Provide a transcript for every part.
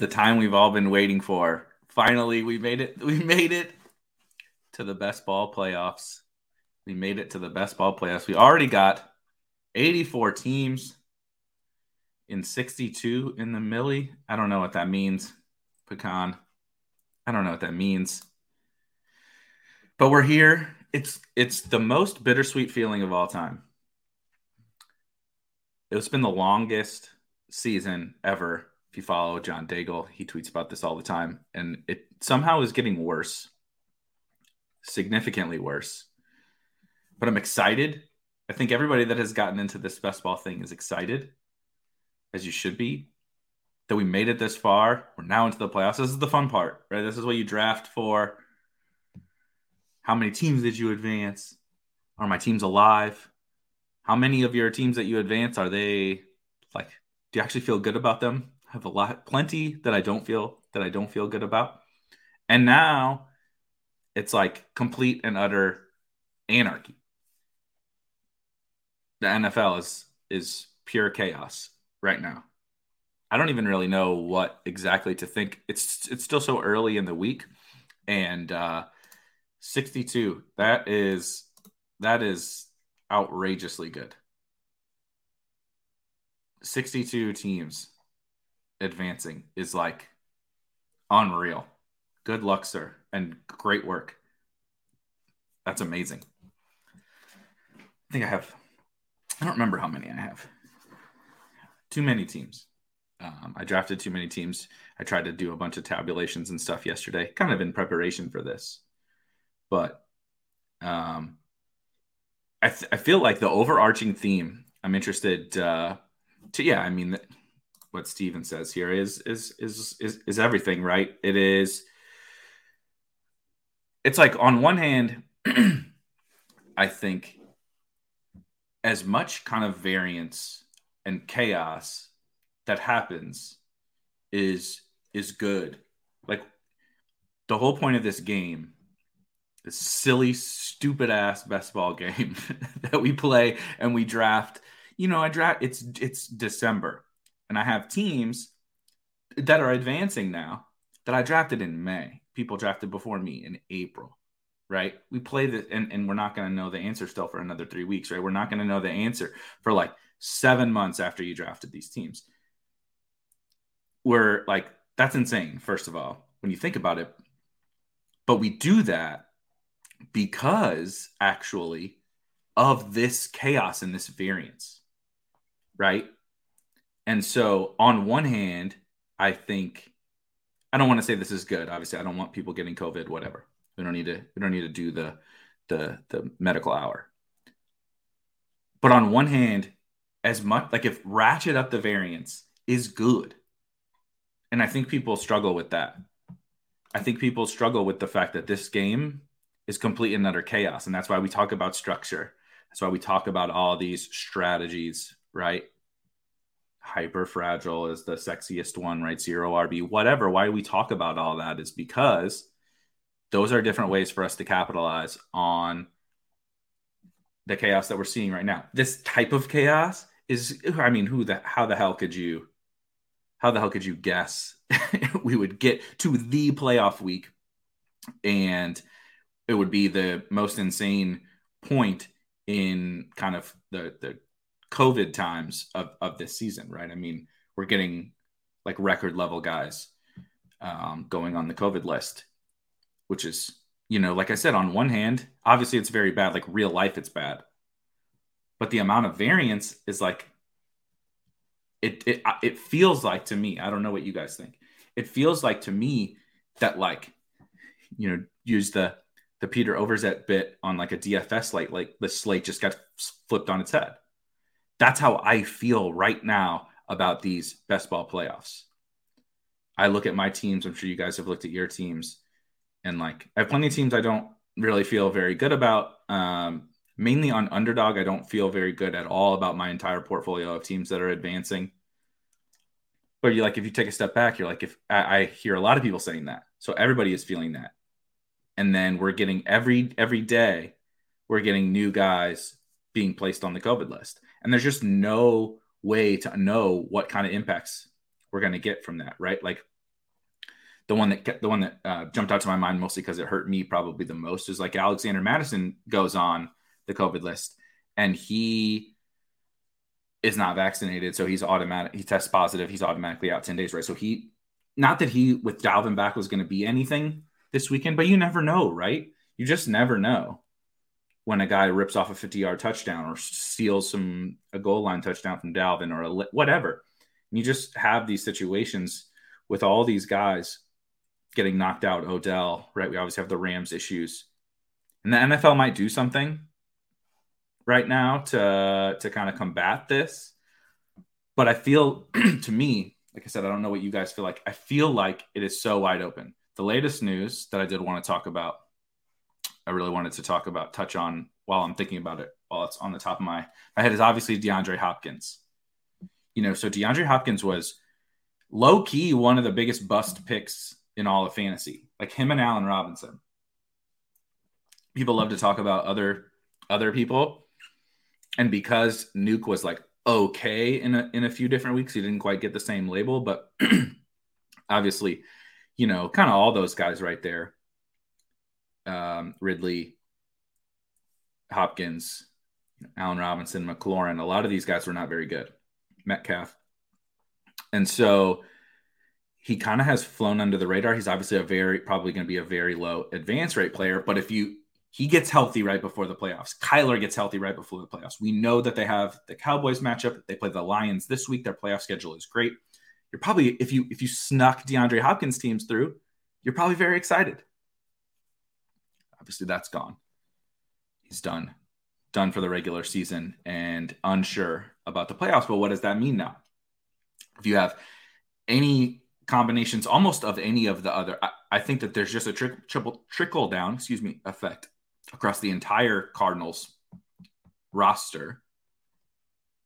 The time we've all been waiting for. Finally, we made it. We made it to the best ball playoffs. We made it to the best ball playoffs. We already got 84 teams in 62 in the Millie. I don't know what that means. Pecan. I don't know what that means. But we're here. It's it's the most bittersweet feeling of all time. It's been the longest season ever. If you follow John Daigle, he tweets about this all the time, and it somehow is getting worse, significantly worse. But I'm excited. I think everybody that has gotten into this best ball thing is excited, as you should be, that we made it this far. We're now into the playoffs. This is the fun part, right? This is what you draft for. How many teams did you advance? Are my teams alive? How many of your teams that you advance are they like? Do you actually feel good about them? Have a lot, plenty that I don't feel that I don't feel good about. And now it's like complete and utter anarchy. The NFL is is pure chaos right now. I don't even really know what exactly to think. It's it's still so early in the week, and uh, 62. That is that is outrageously good. 62 teams advancing is like unreal. Good luck, sir, and great work. That's amazing. I think I have, I don't remember how many I have. Too many teams. Um, I drafted too many teams. I tried to do a bunch of tabulations and stuff yesterday, kind of in preparation for this. But um, I, th- I feel like the overarching theme I'm interested uh, to, yeah, I mean, what Steven says here is, is, is, is, is everything, right? It is, it's like on one hand, I think as much kind of variance and chaos that happens is is good. Like the whole point of this game, this silly, stupid ass best ball game that we play and we draft. You know, I draft. It's it's December, and I have teams that are advancing now that I drafted in May. People drafted before me in April right? We play the and, and we're not going to know the answer still for another three weeks, right? We're not going to know the answer for like seven months after you drafted these teams. We're like, that's insane, first of all, when you think about it. But we do that because actually of this chaos and this variance, right? And so, on one hand, I think I don't want to say this is good. Obviously, I don't want people getting COVID, whatever. We don't need to we don't need to do the the the medical hour. But on one hand, as much like if ratchet up the variance is good. And I think people struggle with that. I think people struggle with the fact that this game is complete and utter chaos. And that's why we talk about structure. That's why we talk about all these strategies, right? Hyper fragile is the sexiest one, right? Zero RB, whatever. Why we talk about all that is because those are different ways for us to capitalize on the chaos that we're seeing right now. This type of chaos is, I mean, who the, how the hell could you, how the hell could you guess we would get to the playoff week and it would be the most insane point in kind of the, the COVID times of, of this season, right? I mean, we're getting like record level guys um, going on the COVID list, which is, you know, like I said, on one hand, obviously it's very bad. Like real life, it's bad. But the amount of variance is like, it, it, it feels like to me, I don't know what you guys think. It feels like to me that like, you know, use the, the Peter Overzet bit on like a DFS slate, like the slate just got flipped on its head that's how I feel right now about these best ball playoffs. I look at my teams. I'm sure you guys have looked at your teams, and like I have plenty of teams I don't really feel very good about. Um, mainly on underdog, I don't feel very good at all about my entire portfolio of teams that are advancing. But you like if you take a step back, you're like if I, I hear a lot of people saying that, so everybody is feeling that, and then we're getting every every day, we're getting new guys being placed on the COVID list and there's just no way to know what kind of impacts we're going to get from that, right? Like the one that the one that uh, jumped out to my mind mostly because it hurt me probably the most is like Alexander Mattison goes on the COVID list and he is not vaccinated, so he's automatic. He tests positive. He's automatically out ten days, right? So he, not that he with Dalvin back was going to be anything this weekend, but you never know, right? You just never know when a guy rips off a 50 yard touchdown or steals some a goal line touchdown from Dalvin or a, whatever. And you just have these situations with all these guys getting knocked out. Odell, right? We always have the Rams issues, and the NFL might do something right now to to kind of combat this. But I feel, to me, like I said, I don't know what you guys feel like. I feel like it is so wide open. The latest news that I did want to talk about I really wanted to talk about, touch on while I'm thinking about it, while it's on the top of my, my head is obviously DeAndre Hopkins. You know, so DeAndre Hopkins was low key one of the biggest bust picks in all of fantasy, like him and Allen Robinson. People love to talk about other other people, and because Nuke was like okay in a in a few different weeks, he didn't quite get the same label, but obviously, you know, kind of all those guys right there um, Ridley, Hopkins, Allen Robinson, McLaurin. A lot of these guys were not very good. Metcalf. And so he kind of has flown under the radar. He's obviously a very, probably going to be a very low advance rate player. But if you, he gets healthy right before the playoffs. Kyler gets healthy right before the playoffs. We know that they have the Cowboys matchup. They play the Lions this week. Their playoff schedule is great. You're probably, if you, if you snuck DeAndre Hopkins teams through, you're probably very excited. Obviously, that's gone. He's done, done for the regular season and unsure about the playoffs. But what does that mean now? If you have any combinations almost of any of the other, I, I think that there's just a tri- triple trickle down, excuse me, effect across the entire Cardinals roster,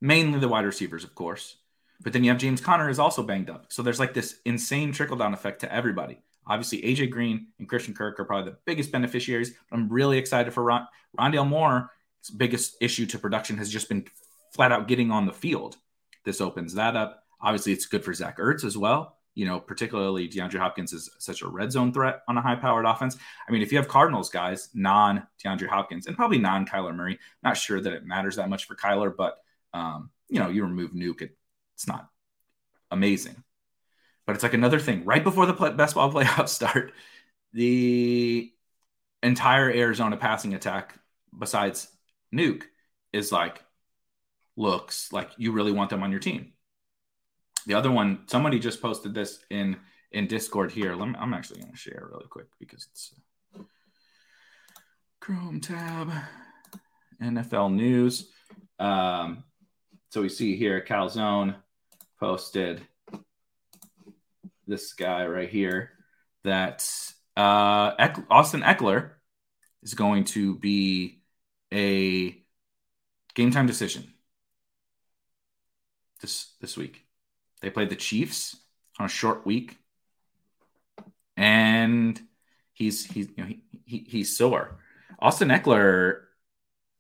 mainly the wide receivers, of course. But then you have James Conner is also banged up. So there's like this insane trickle down effect to everybody. Obviously, AJ Green and Christian Kirk are probably the biggest beneficiaries. I'm really excited for Ron- Rondale Moore. His biggest issue to production has just been flat out getting on the field. This opens that up. Obviously, it's good for Zach Ertz as well. You know, particularly DeAndre Hopkins is such a red zone threat on a high powered offense. I mean, if you have Cardinals guys, non DeAndre Hopkins, and probably non Kyler Murray, not sure that it matters that much for Kyler, but, um, you know, you remove Nuke, it, it's not amazing. But it's like another thing. Right before the play- best ball playoffs start, the entire Arizona passing attack, besides Nuke, is like looks like you really want them on your team. The other one, somebody just posted this in in Discord here. Let me, I'm actually going to share really quick because it's Chrome tab, NFL news. Um, so we see here Calzone posted this guy right here that uh, Austin Ekeler is going to be a game time decision this this week. They played the Chiefs on a short week, and he's he's you know he, he he's sore. Austin Ekeler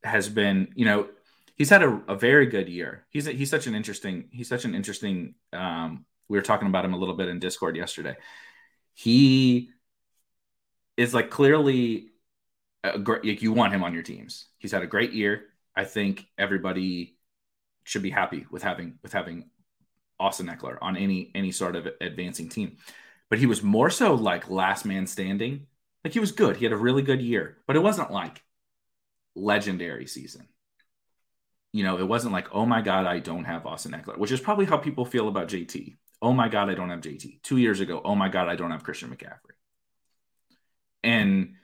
has been you know he's had a, a very good year. He's a, he's such an interesting he's such an interesting. Um, we were talking about him a little bit in Discord yesterday. He is like clearly great. Like you want him on your teams. He's had a great year. I think everybody should be happy with having with having Austin Ekeler on any any sort of advancing team. But he was more so like last man standing. Like he was good. He had a really good year, but it wasn't like legendary season. You know, it wasn't like, oh my God, I don't have Austin Ekeler, which is probably how people feel about JT. Oh my God, I don't have JT. Two years ago, oh my God, I don't have Christian McCaffrey. And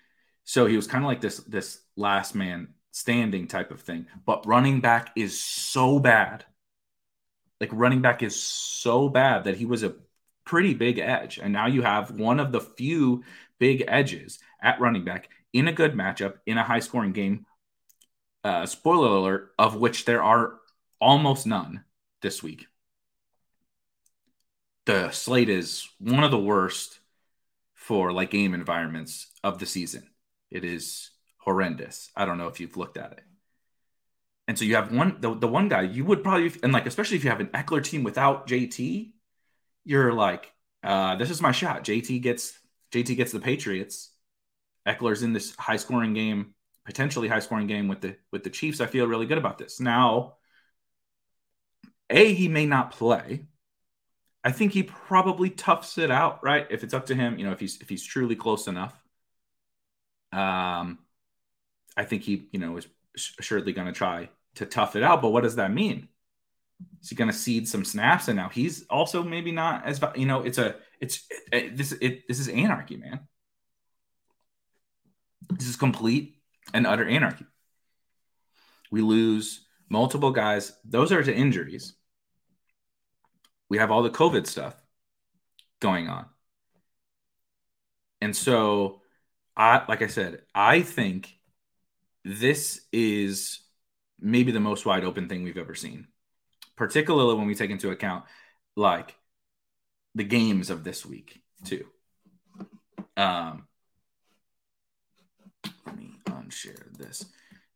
so he was kind of like this this last man standing type of thing. But running back is so bad. Like running back is so bad that he was a pretty big edge. And now you have one of the few big edges at running back in a good matchup in a high scoring game. Uh, spoiler alert, of which there are almost none this week. The slate is one of the worst for like game environments of the season. It is horrendous. I don't know if you've looked at it. And so you have one the, the one guy you would probably and like especially if you have an Ekeler team without JT, you're like, uh, this is my shot. JT gets JT gets the Patriots. Ekeler's in this high scoring game, potentially high scoring game with the with the Chiefs. I feel really good about this. Now, A, he may not play. I think he probably toughs it out, right? If it's up to him, you know, if he's if he's truly close enough. Um, I think he, you know, is assuredly going to try to tough it out. But what does that mean? Is he going to cede some snaps? And now he's also maybe not as you know. It's a it's it, this it this is anarchy, man. This is complete and utter anarchy. We lose multiple guys. Those are to injuries. We have all the COVID stuff going on. And so I like I said, I think this is maybe the most wide open thing we've ever seen, particularly when we take into account like the games of this week too. Um, let me unshare this.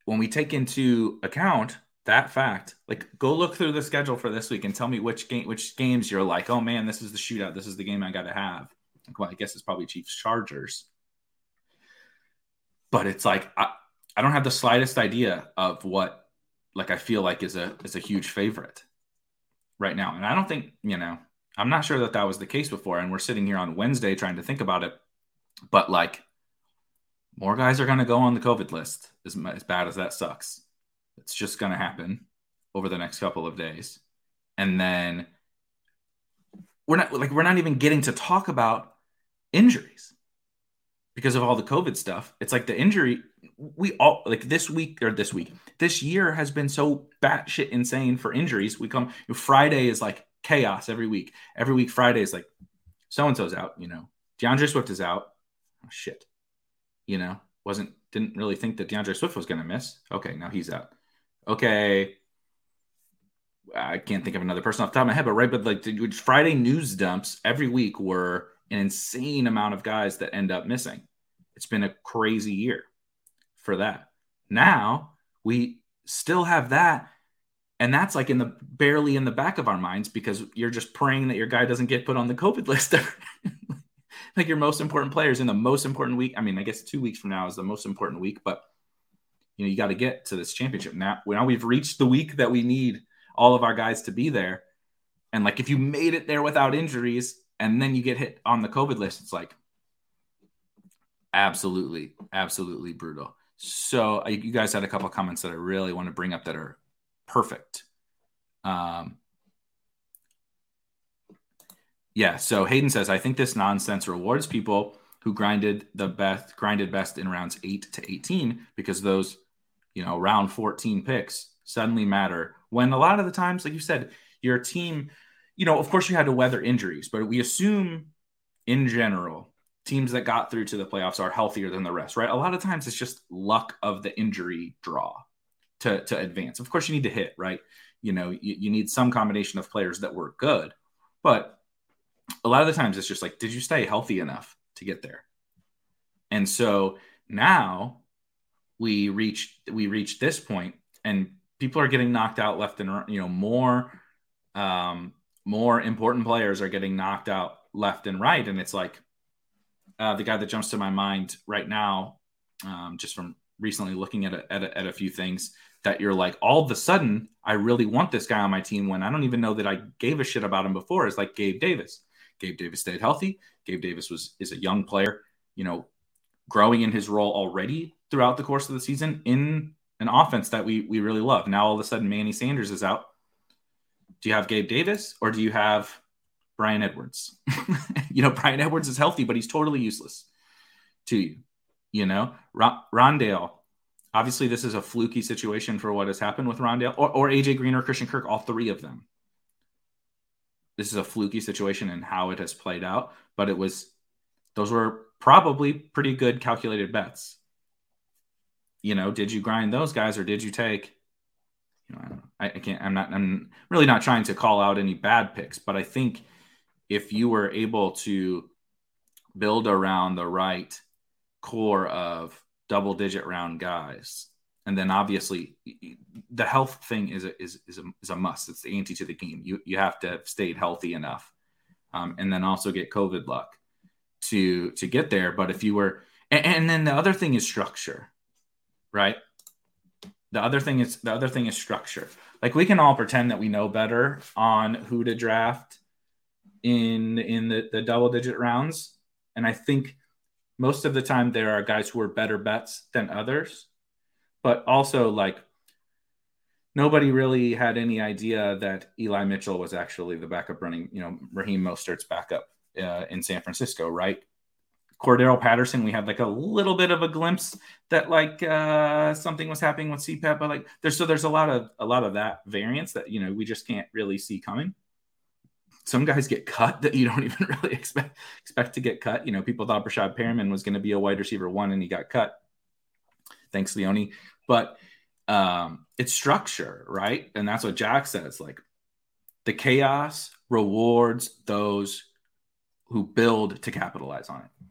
When we take into account that fact, like go look through the schedule for this week and tell me which game, which games you're like, oh man, this is the shootout. This is the game I got to have. Well, I guess it's probably Chiefs Chargers. But it's like I, I don't have the slightest idea of what like I feel like is a is a huge favorite right now. And I don't think, you know, I'm not sure that that was the case before and we're sitting here on Wednesday trying to think about it. But like more guys are going to go on the COVID list as, as bad as that sucks. It's just going to happen over the next couple of days. And then we're not like we're not even getting to talk about injuries because of all the COVID stuff. It's like the injury we all like this week or this week, this year has been so batshit insane for injuries. We come Friday is like chaos every week. Every week Friday is like so and so's out. You know, DeAndre Swift is out. Oh, shit. You know, wasn't didn't really think that DeAndre Swift was going to miss. Okay, now he's out. Okay. I can't think of another person off the top of my head, but right, but like Friday news dumps every week were an insane amount of guys that end up missing. It's been a crazy year for that. Now we still have that. And that's like in the barely in the back of our minds because you're just praying that your guy doesn't get put on the COVID list. like your most important players in the most important week. I mean, I guess two weeks from now is the most important week, but you know, you got to get to this championship. Now, now we've reached the week that we need all of our guys to be there. And like if you made it there without injuries and then you get hit on the COVID list, it's like absolutely, absolutely brutal. So you guys had a couple comments that I really want to bring up that are perfect. Um, yeah. So Hayden says, I think this nonsense rewards people who grinded the best, grinded best in rounds eight to 18 because those, you know, round 14 picks suddenly matter when a lot of the times, like you said, your team, you know, of course you had to weather injuries, but we assume in general teams that got through to the playoffs are healthier than the rest, right? A lot of times it's just luck of the injury draw to, to advance. Of course, you need to hit, right? You know, you, you need some combination of players that were good. But a lot of the times it's just like, did you stay healthy enough to get there? And so now we reach we reach this point and people are getting knocked out left and right. you know more um more important players are getting knocked out left and right and it's like uh, the guy that jumps to my mind right now um, just from recently looking at a, at a, at a few things that you're like all of a sudden I really want this guy on my team when I don't even know that I gave a shit about him before is like Gabe Davis. Gabe Davis stayed healthy. Gabe Davis was is a young player, you know, growing in his role already throughout the course of the season in an offense that we we really love. Now all of a sudden Manny Sanders is out. Do you have Gabe Davis or do you have Bryan Edwards? you know, Bryan Edwards is healthy, but he's totally useless to you. You know, Rondale. Obviously, this is a fluky situation for what has happened with Rondale or, or AJ Green or Christian Kirk, all three of them. This is a fluky situation and how it has played out, but it was those were probably pretty good calculated bets. You know, did you grind those guys or did you take? You know, I, don't know. I, I can't. I'm not. I'm really not trying to call out any bad picks, but I think if you were able to build around the right core of double digit round guys, and then obviously the health thing is a, is is a, is a must. It's the ante to the game. You you have to have stayed healthy enough, um, and then also get COVID luck to to get there. But if you were, and, and then the other thing is structure, right? The other thing is the other thing is structure. Like we can all pretend that we know better on who to draft in in the, the double digit rounds. And I think most of the time there are guys who are better bets than others. But also like nobody really had any idea that Eli Mitchell was actually the backup running, you know, Raheem Mostert's backup uh, in San Francisco, right? Cordarrelle Patterson, we had like a little bit of a glimpse that like uh, something was happening with CPAP, but like there's so there's a lot of a lot of that variance that you know we just can't really see coming. Some guys get cut that you don't even really expect expect to get cut. You know, people thought Breshad Perriman was going to be a wide receiver one, and he got cut. Thanks, Leone. But um, it's structure, right? And that's what Jack says. Like the chaos rewards those who build to capitalize on it.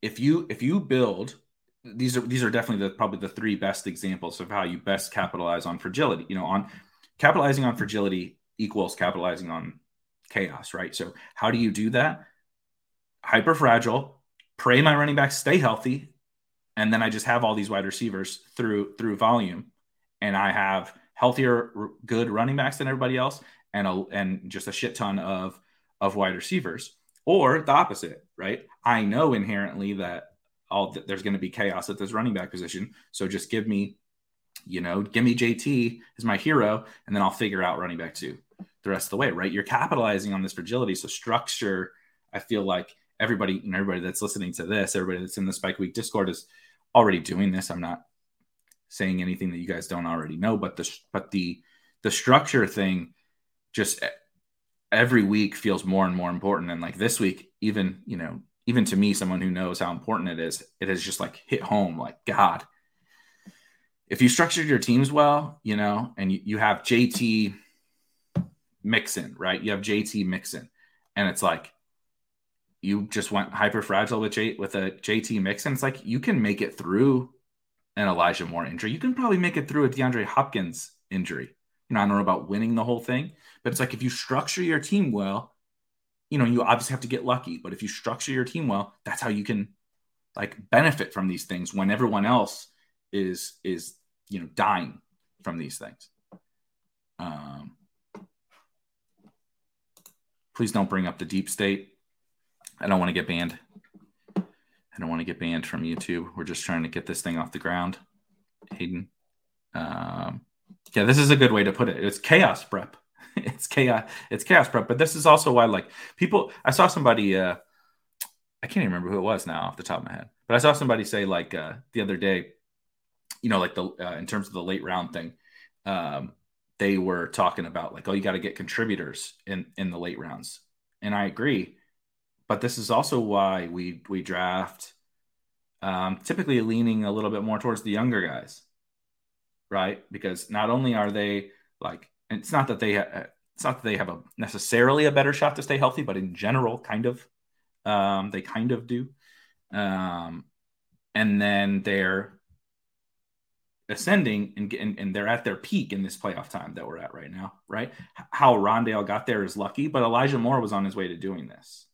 If you if you build these are these are definitely the probably the three best examples of how you best capitalize on fragility. You know, on capitalizing on fragility equals capitalizing on chaos, right? So how do you do that? Hyper fragile, pray my running backs stay healthy, and then I just have all these wide receivers through through volume, and I have healthier, good running backs than everybody else, and a, and just a shit ton of of wide receivers, or the opposite, right? I know inherently that all th- there's going to be chaos at this running back position, so just give me, you know, give me JT as my hero, and then I'll figure out running back two the rest of the way, right? You're capitalizing on this fragility, so structure. I feel like everybody, you know, everybody that's listening to this, everybody that's in the Spike Week Discord is already doing this. I'm not saying anything that you guys don't already know, but the but the the structure thing just every week feels more and more important. And like this week, even, you know, even to me, someone who knows how important it is, it has just like hit home like, God, if you structured your teams well, you know, and you, you have JT Mixon, right? You have JT Mixon, and it's like you just went hyper fragile with J with a JT Mixon. It's like you can make it through an Elijah Moore injury. You can probably make it through a DeAndre Hopkins injury. You know, I don't know about winning the whole thing, but it's like if you structure your team well, you know, you obviously have to get lucky, but if you structure your team well, that's how you can like benefit from these things when everyone else is is you know dying from these things. Um, please don't bring up the deep state. I don't want to get banned. I don't want to get banned from YouTube. We're just trying to get this thing off the ground. Hayden. Um, yeah, this is a good way to put it. It's chaos prep. It's chaos. It's chaos prep. But this is also why, like, people. I saw somebody. Uh, I can't even remember who it was now off the top of my head. But I saw somebody say like uh, the other day, you know, like the uh, in terms of the late round thing, um, they were talking about like, oh, you got to get contributors in in the late rounds, and I agree. But this is also why we we draft um, typically leaning a little bit more towards the younger guys, right? Because not only are they like, it's not that they ha- it's not that they have a necessarily a better shot to stay healthy, but in general, kind of, um, they kind of do. Um, and then they're ascending and, and, and they're at their peak in this playoff time that we're at right now, right? How Rondale got there is lucky, but Elijah Moore was on his way to doing this,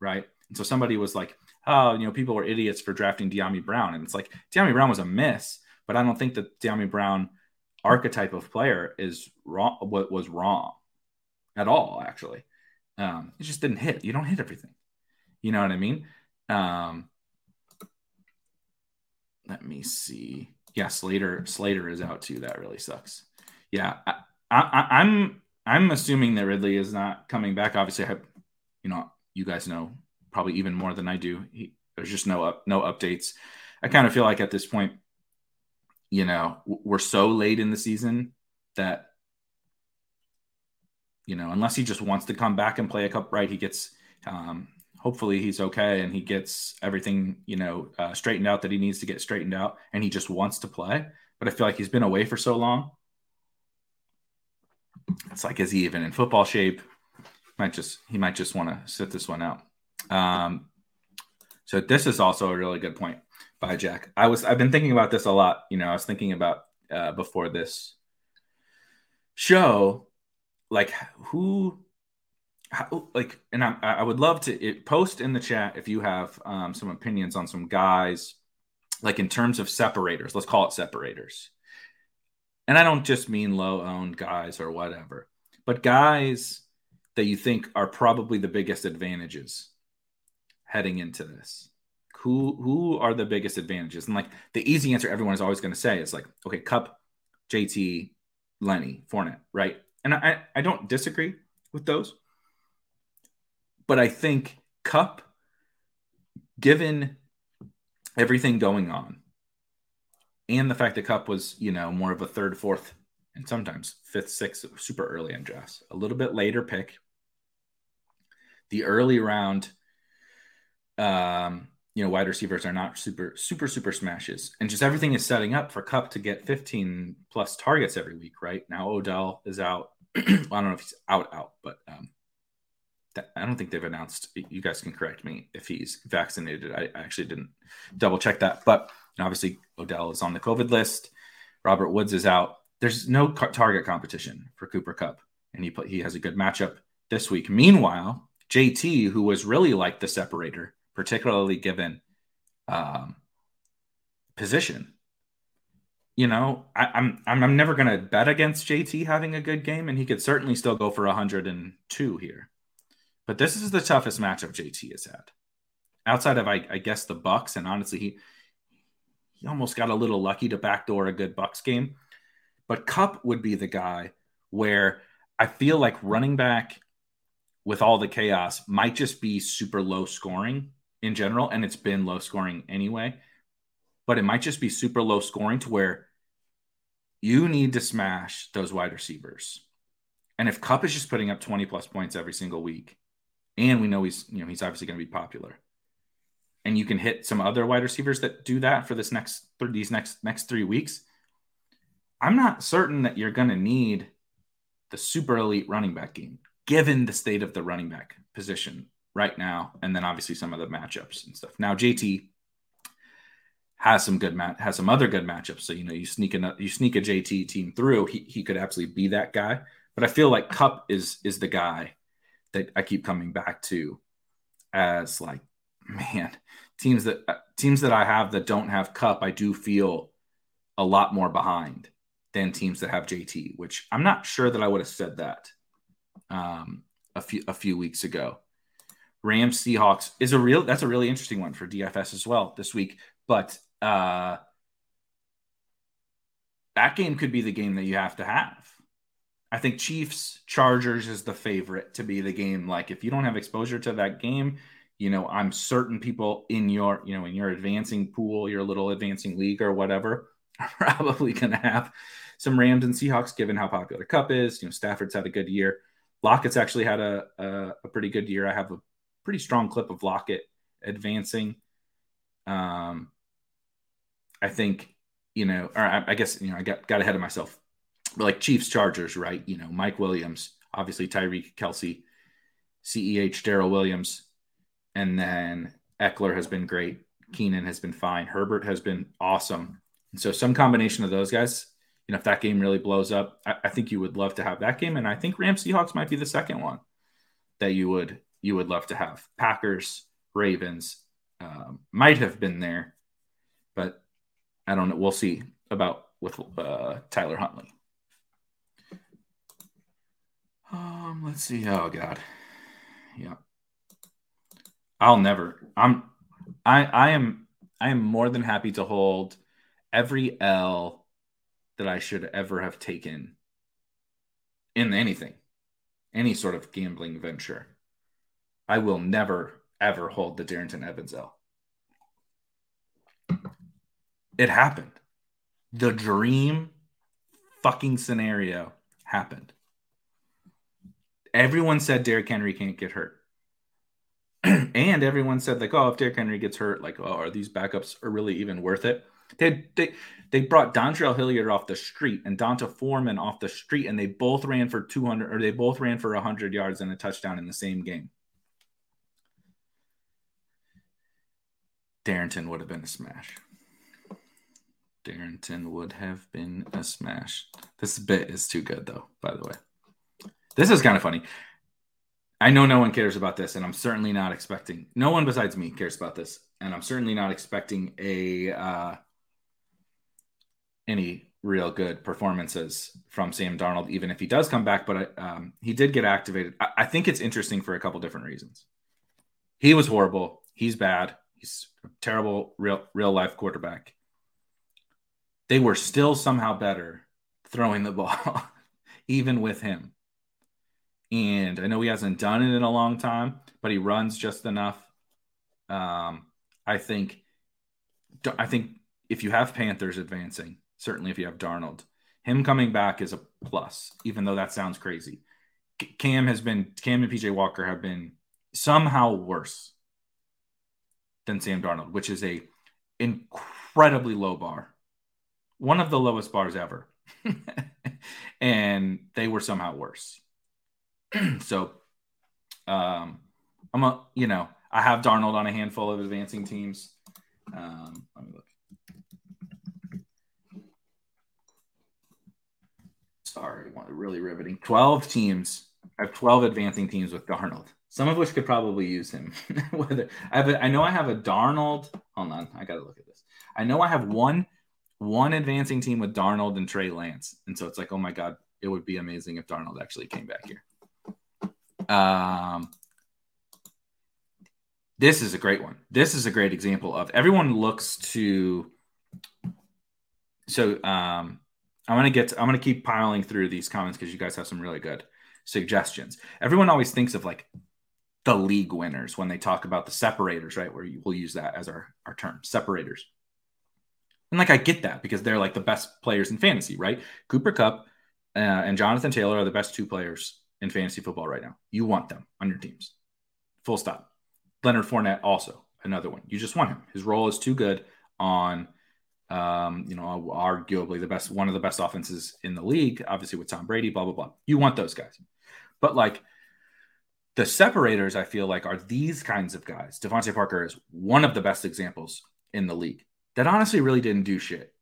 right? And so somebody was like, oh, you know, people were idiots for drafting Dyami Brown. And it's like, Dyami Brown was a miss, but I don't think that Dyami Brown archetype of player is wrong, what was wrong at all, actually. Um, it just didn't hit. You don't hit everything. You know what I mean? Um, let me see. Yeah, Slater Slater is out too. That really sucks. Yeah, I, I, I'm I'm assuming that Ridley is not coming back. Obviously, I have, you know, you guys know probably even more than I do. He, there's just no up, no updates. I kind of feel like at this point, you know, we're so late in the season that, you know, unless he just wants to come back and play a cup right, he gets. Um, hopefully he's okay and he gets everything you know uh, straightened out that he needs to get straightened out, and he just wants to play. But I feel like he's been away for so long. It's like, is he even in football shape? Might just he might just want to sit this one out. Um, so this is also a really good point by Jack. I was I've been thinking about this a lot. You know, I was thinking about uh, before this show, like who, how, like, and I, I would love to it, post in the chat if you have um, some opinions on some guys, like in terms of separators. Let's call it separators. And I don't just mean low owned guys or whatever, but guys that you think are probably the biggest advantages heading into this? Who who are the biggest advantages? And like the easy answer everyone is always going to say is like, okay, Kupp, JT, Lenny, Fournette, right? And I I don't disagree with those, but I think Kupp, given everything going on, and the fact that Kupp was you know more of a third, fourth, and sometimes fifth, sixth, super early in drafts, a little bit later pick. The early round um, you know, wide receivers are not super, super, super smashes. And just everything is setting up for Kupp to get 15 plus targets every week, right? Now Odell is out. well, I don't know if he's out, out, but um, that, I don't think they've announced. You guys can correct me if he's vaccinated. I, I actually didn't double check that. But obviously, Odell is on the COVID list. Robert Woods is out. There's no target competition for Cooper Kupp, and he put, he has a good matchup this week. Meanwhile, JT, who was really like the separator particularly given um, position. You know, I, am I'm I'm never going to bet against JT having a good game, and he could certainly still go for 102 here. But this is the toughest matchup JT has had, outside of I, I guess the Bucks, and honestly, he he almost got a little lucky to backdoor a good Bucks game. But Kupp would be the guy where I feel like running back with all the chaos might just be super low scoring in general, and it's been low scoring anyway. But it might just be super low scoring to where you need to smash those wide receivers. And if Kupp is just putting up 20 plus points every single week, and we know he's, you know, he's obviously going to be popular. And you can hit some other wide receivers that do that for this next these next next three weeks. I'm not certain that you're going to need the super elite running back game, given the state of the running back position right now, and then obviously some of the matchups and stuff. Now JT has some good mat has some other good matchups. So you know you sneak a you sneak a JT team through, he he could absolutely be that guy. But I feel like Kupp is is the guy that I keep coming back to as like man teams that uh, teams that I have that don't have Kupp, I do feel a lot more behind than teams that have JT, which I'm not sure that I would have said that um, a few a few weeks ago. Rams Seahawks is a real that's a really interesting one for DFS as well this week. But uh that game could be the game that you have to have. I think Chiefs Chargers is the favorite to be the game. Like if you don't have exposure to that game, you know, I'm certain people in your, you know, in your advancing pool, your little advancing league or whatever, are probably to have some Rams and Seahawks given how popular Kupp is. You know, Stafford's had a good year. Lockett's actually had a, a, a pretty good year. I have a pretty strong clip of Lockett advancing. Um, I think, you know, or I, I guess, you know, I got, got ahead of myself. like Chiefs Chargers, right? You know, Mike Williams, obviously Tyreek Kelce, CEH Darrel Williams, and then Ekeler has been great. Keenan has been fine. Herbert has been awesome. And so some combination of those guys, you know, if that game really blows up, I, I think you would love to have that game. And I think Rams Seahawks might be the second one that you would you would love to have. Packers, Ravens um, might have been there, but I don't know. We'll see about with uh, Tyler Huntley. Um, let's see. Oh God, yeah. I'll never. I'm. I. I am. I am more than happy to hold every L that I should ever have taken in anything, any sort of gambling venture. I will never ever hold the Darrynton Evans L. It happened. The dream fucking scenario happened. Everyone said Derrick Henry can't get hurt. and everyone said, like, oh, if Derrick Henry gets hurt, like, oh, are these backups are really even worth it? They they they brought Dontrell Hilliard off the street and D'Onta Foreman off the street, and they both ran for 200 or they both ran for 100 yards and a touchdown in the same game. Darrynton would have been a smash. Darrynton would have been a smash. This bit is too good, though, by the way. This is kind of funny. I know no one cares about this, and I'm certainly not expecting. No one besides me cares about this, and I'm certainly not expecting a uh, any real good performances from Sam Darnold, even if he does come back. But um, he did get activated. I, I think it's interesting for a couple different reasons. He was horrible. He's bad. He's terrible real real life quarterback. They were still somehow better throwing the ball, even with him. And I know he hasn't done it in a long time, but he runs just enough. Um, I think, I think if you have Panthers advancing, certainly if you have Darnold, him coming back is a plus, even though that sounds crazy. Cam has been, Cam and PJ Walker have been somehow worse than Sam Darnold, which is a incredibly low bar, one of the lowest bars ever. and they were somehow worse. so um, I'm a, you know, I have Darnold on a handful of advancing teams. Um, let me look. Sorry, really riveting. 12 teams. I have 12 advancing teams with Darnold. Some of which could probably use him. Whether I have, a, I know I have a Darnold. Hold on, I got to look at this. I know I have one, one advancing team with Darnold and Trey Lance, and so it's like, oh my god, it would be amazing if Darnold actually came back here. Um, this is a great one. This is a great example of everyone looks to. So um, I'm gonna get. To, I'm gonna keep piling through these comments because you guys have some really good suggestions. Everyone always thinks of like the league winners when they talk about the separators, right? Where we'll use that as our our term, separators. And like I get that because they're like the best players in fantasy, right? Cooper Kupp uh, and Jonathan Taylor are the best two players in fantasy football right now. You want them on your teams. Full stop. Leonard Fournette also another one. You just want him. His role is too good on um, you know, arguably the best one of the best offenses in the league, obviously with Tom Brady, blah blah blah. You want those guys. But like the separators, I feel like are these kinds of guys. DeVante Parker is one of the best examples in the league that honestly really didn't do shit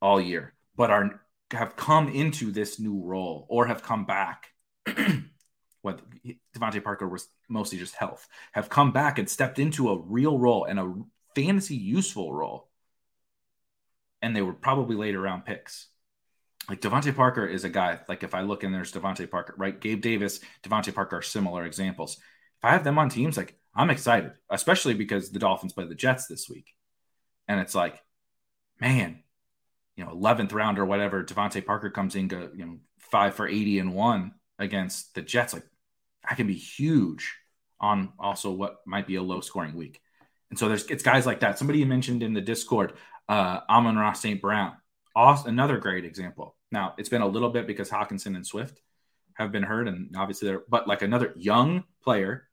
all year, but are have come into this new role or have come back what DeVante Parker was mostly just health, have come back and stepped into a real role and a fantasy useful role. And they were probably later round picks. Like DeVante Parker is a guy, like if I look in there's DeVante Parker, right? Gabe Davis, DeVante Parker are similar examples. If I have them on teams, like I'm excited, especially because the Dolphins play the Jets this week. And it's like, man, you know, 11th round or whatever, DeVante Parker comes in, go, you know, five for 80 and one against the Jets, like that can be huge on also what might be a low scoring week. And so there's it's guys like that. Somebody mentioned in the Discord, uh, Amon-Ra St. Brown, also, another great example. Now it's been a little bit because Hockenson and Swift have been hurt, and obviously they're but like another young player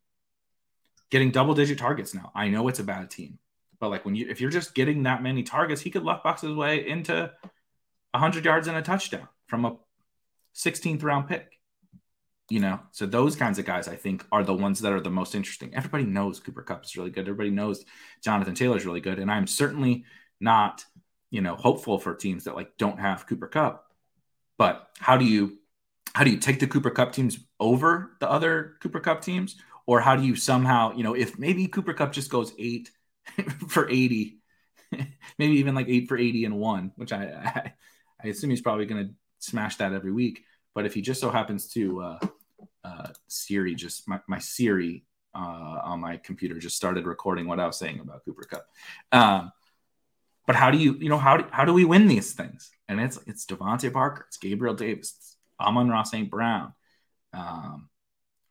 getting double digit targets now. I know it's a bad team, but like when you if you're just getting that many targets, he could luck box his way into hundred yards and a touchdown from a 16th round pick. You know, so those kinds of guys I think are the ones that are the most interesting. Everybody knows Cooper Kupp is really good. Everybody knows Jonathan Taylor is really good. And I'm certainly not, you know, hopeful for teams that like don't have Cooper Kupp. But how do you how do you take the Cooper Kupp teams over the other Cooper Kupp teams? Or how do you somehow, you know, if maybe Cooper Kupp just goes eight for 80, maybe even like eight for 80 and one, which I, I, I assume he's probably going to smash that every week. But if he just so happens to, uh, uh, Siri just my, my Siri uh, on my computer just started recording what I was saying about Cooper Kupp. Um, but how do you, you know, how do, how do we win these things? And it's it's DeVante Parker, it's Gabriel Davis, it's Amon-Ra St. Brown. Um,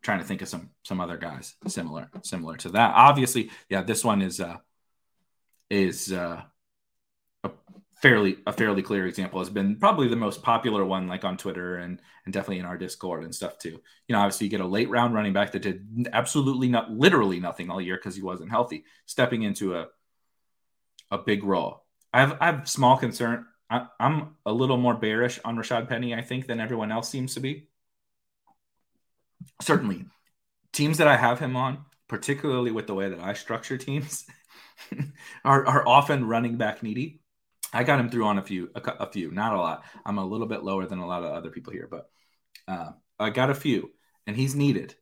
trying to think of some some other guys similar similar to that. Obviously, yeah, this one is uh is uh a fairly a fairly clear example has been probably the most popular one like on Twitter and and definitely in our Discord and stuff too. You know, obviously you get a late round running back that did absolutely not literally nothing all year because he wasn't healthy, stepping into a a big role. I have I have small concern. I, I'm a little more bearish on Rashad Penny, I think, than everyone else seems to be certainly teams that I have him on, particularly with the way that I structure teams, are, are often running back needy. I got him through on a few, a, a, few, not a lot. I'm a little bit lower than a lot of other people here, but uh, I got a few, and he's needed.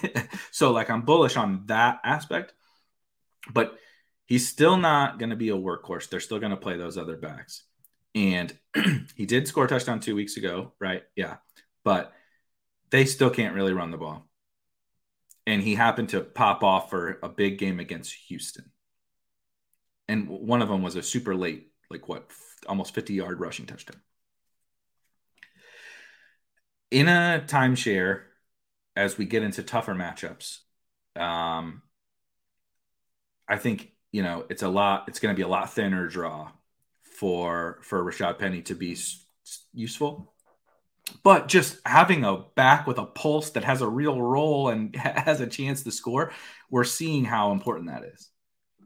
so, like, I'm bullish on that aspect, but he's still not going to be a workhorse. They're still going to play those other backs, and he did score a touchdown two weeks ago, right? Yeah, but they still can't really run the ball. And he happened to pop off for a big game against Houston. And one of them was a super late, like what, almost 50 yard rushing touchdown. In a timeshare, as we get into tougher matchups, um, I think you know it's a lot. It's going to be a lot thinner draw for for Rashad Penny to be useful but just having a back with a pulse that has a real role and has a chance to score, we're seeing how important that is.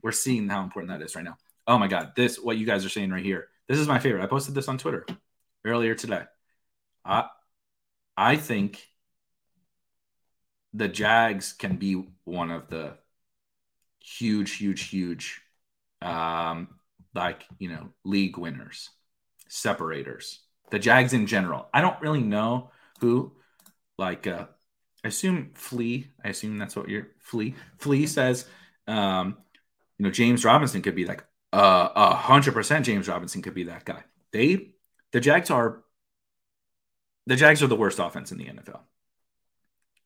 We're seeing how important that is right now. Oh my God, this, what you guys are saying right here, this is my favorite. I posted this on Twitter earlier today. I, I think the Jags can be one of the huge, huge, huge, um, like, you know, league winners, separators the Jags in general. I don't really know who, like, uh, I assume Flea. I assume that's what you're Flea. Flea says, um, you know, James Robinson could be like uh, a hundred percent. James Robinson could be that guy. They, the Jags are, the Jags are the worst offense in the NFL.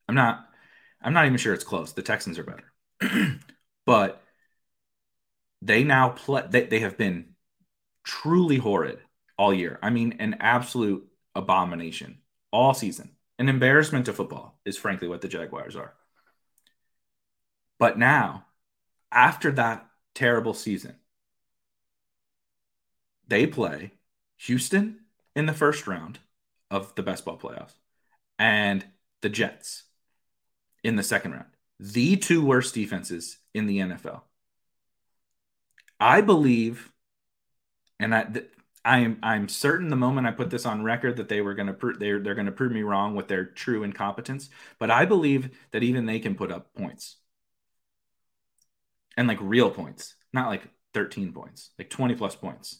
I'm not, I'm not even sure it's close. The Texans are better, but they now play. They, they have been truly horrid all year. I mean, an absolute abomination all season. An embarrassment to football is frankly what the Jaguars are. But now, after that terrible season, they play Houston in the first round of the best ball playoffs and the Jets in the second round. The two worst defenses in the NFL. I believe, and I, th- I'm I'm certain the moment I put this on record that they were going to pr- they're they're going to prove me wrong with their true incompetence. But I believe that even they can put up points and like real points, not like 13 points, like 20 plus points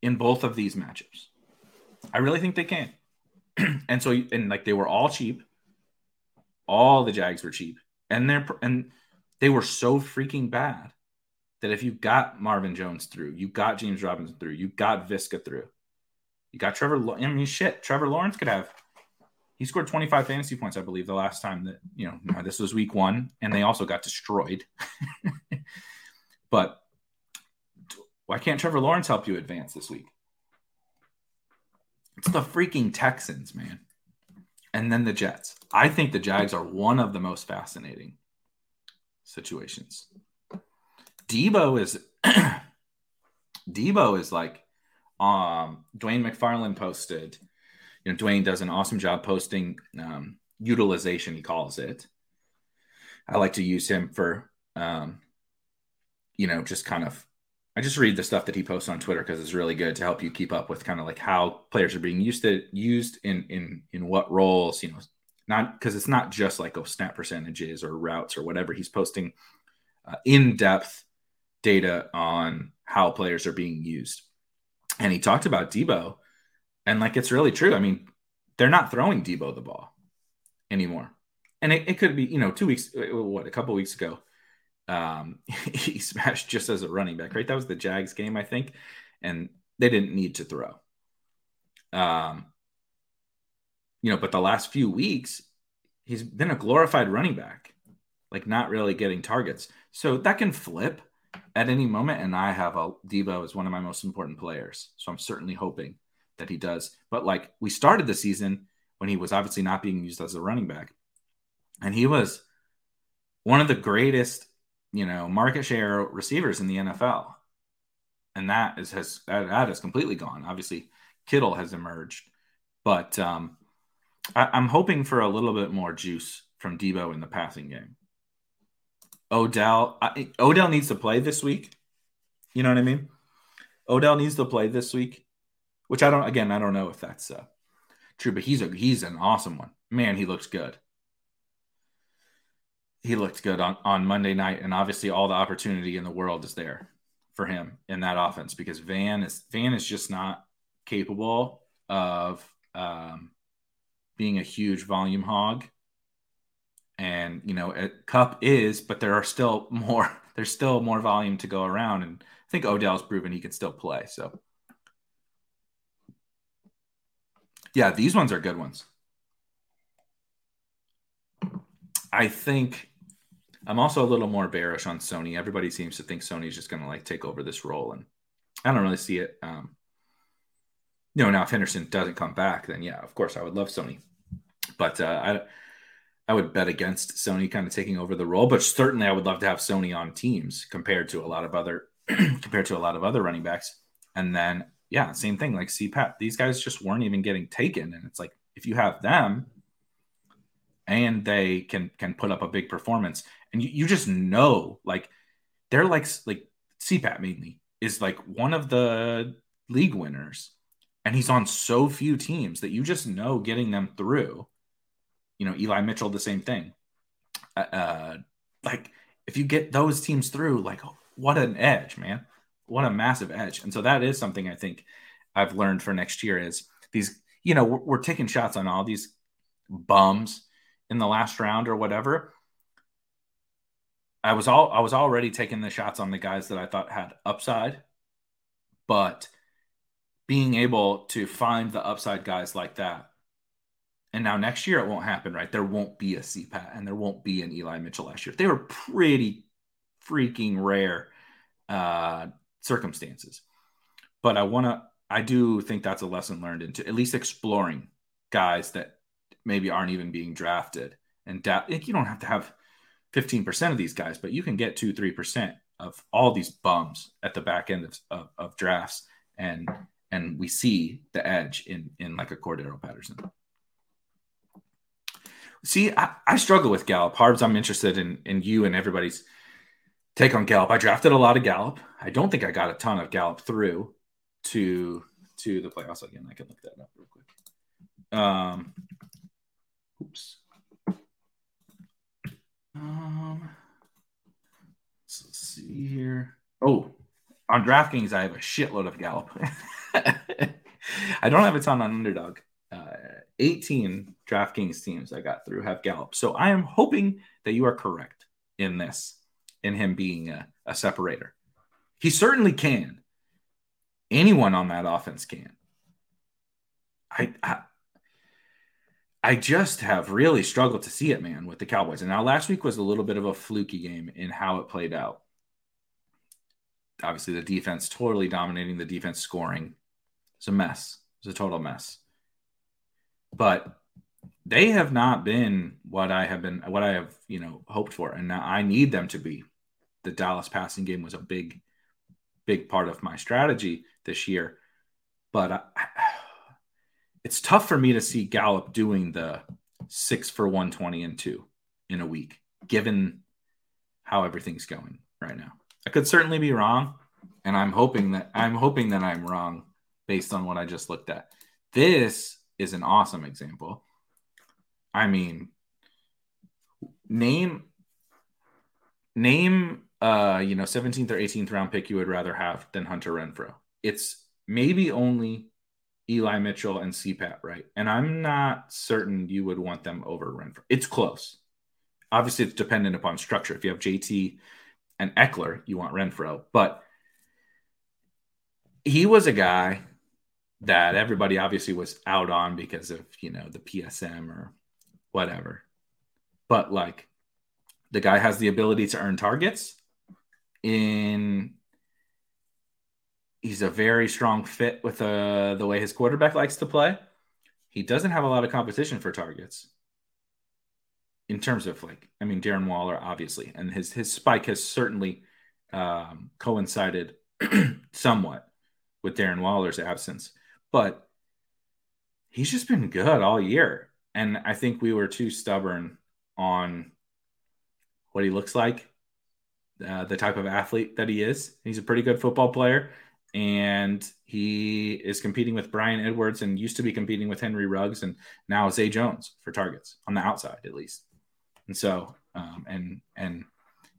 in both of these matchups. I really think they can. and so and like they were all cheap. All the Jags were cheap, and they're and they were so freaking bad that if you got Marvin Jones through, you got James Robinson through, you got Viska through, you got Trevor. I mean, shit, Trevor Lawrence could have. He scored 25 fantasy points, I believe, the last time that you know this was week one, and they also got destroyed. but why can't Trevor Lawrence help you advance this week? It's the freaking Texans, man. And then the Jets. I think the Jags are one of the most fascinating situations. Deebo is Deebo is like um Dwain McFarland posted. You know, Dwain does an awesome job posting um, utilization, he calls it. I like to use him for um, you know, just kind of I just read the stuff that he posts on Twitter because it's really good to help you keep up with kind of like how players are being used to used in in in what roles. You know, not because it's not just like oh snap percentages or routes or whatever. He's posting uh, in depth data on how players are being used, and he talked about Deebo, and like it's really true. I mean, they're not throwing Deebo the ball anymore, and it, it could be you know two weeks what a couple weeks ago um, he smashed just as a running back, right? That was the Jags game, I think, and they didn't need to throw. Um, you know, but the last few weeks, he's been a glorified running back, like not really getting targets. So that can flip at any moment. And I have a Deebo as one of my most important players. So I'm certainly hoping that he does. But like we started the season when he was obviously not being used as a running back, and he was one of the greatest you know, market share receivers in the NFL. And that is has that, that has completely gone. Obviously, Kittle has emerged, but um, I, am hoping for a little bit more juice from Deebo in the passing game. Odell, I, Odell needs to play this week. You know what I mean? Odell needs to play this week, which I don't. Again, I don't know if that's uh, true, but he's a he's an awesome one. Man, he looks good he looked good on, on Monday night, and obviously all the opportunity in the world is there for him in that offense because Van is Van is just not capable of um, being a huge volume hog. And you know, Kupp is, but there are still more. There's still more volume to go around, and I think Odell's proven he can still play. So, yeah, these ones are good ones. I think I'm also a little more bearish on Sony. Everybody seems to think Sony's just going to like take over this role, and I don't really see it. Um, you know, now if Henderson doesn't come back, then yeah, of course I would love Sony, but uh, I I would bet against Sony kind of taking over the role. But certainly, I would love to have Sony on teams compared to a lot of other compared to a lot of other running backs. And then yeah, same thing like CPAT. These guys just weren't even getting taken, and it's like if you have them and they can can put up a big performance and you, you just know like they're like like CPAT mainly is like one of the league winners. And he's on so few teams that you just know getting them through you know Eli Mitchell the same thing. Uh, uh like if you get those teams through like what an edge man. What a massive edge. And so that is something I think I've learned for next year is these you know we're, we're taking shots on all these bums in the last round or whatever. I was all I was already taking the shots on the guys that I thought had upside, but being able to find the upside guys like that. And now next year it won't happen, right? There won't be a CPAT and there won't be an Eli Mitchell last year. They were pretty freaking rare uh, circumstances. But I want to, I do think that's a lesson learned into at least exploring guys that maybe aren't even being drafted. And da- you don't have to have 15% of these guys, but you can get two, 3% of all these bums at the back end of, of, of drafts. And, and we see the edge in, in like a Cordero Patterson. See, I, I struggle with Gallup. Harbs, I'm interested in, in you and everybody's take on Gallup. I drafted a lot of Gallup. I don't think I got a ton of Gallup through to to the playoffs again. I can look that up real quick. Um, Oops. Um, let's, let's see here. Oh, on DraftKings, I have a shitload of Gallup. I don't have a ton on Underdog. Uh, 18 DraftKings teams I got through have Gallup. So I am hoping that you are correct in this, in him being a, a separator. He certainly can. Anyone on that offense can. I, I I just have really struggled to see it, man, with the Cowboys. And now last week was a little bit of a fluky game in how it played out. Obviously, the defense totally dominating the defense scoring. It's a mess. It's a total mess. But they have not been what I have been, what I have, you know, hoped for. And now I need them to be. The Dallas passing game was a big, big part of my strategy this year. But I, it's tough for me to see Gallup doing the six for 120 and two in a week, given how everything's going right now. I could certainly be wrong, and I'm hoping that I'm hoping that I'm wrong based on what I just looked at. This is an awesome example. I mean, name name uh you know 17th or 18th round pick you would rather have than Hunter Renfrow. It's maybe only Eli Mitchell and CPAT, right? And I'm not certain you would want them over Renfrow. It's close. Obviously, it's dependent upon structure. If you have JT and Ekeler, you want Renfrow. but he was a guy that everybody obviously was out on because of you know the PSM or whatever. But like the guy has the ability to earn targets in he's a very strong fit with uh, the way his quarterback likes to play. He doesn't have a lot of competition for targets in terms of like, I mean, Darren Waller, obviously, and his his spike has certainly um, coincided somewhat with Darren Waller's absence, but he's just been good all year. And I think we were too stubborn on what he looks like, uh, the type of athlete that he is. He's a pretty good football player, and he is competing with Bryan Edwards and used to be competing with Henry Ruggs and now Zay Jones for targets on the outside at least. And so, um, and and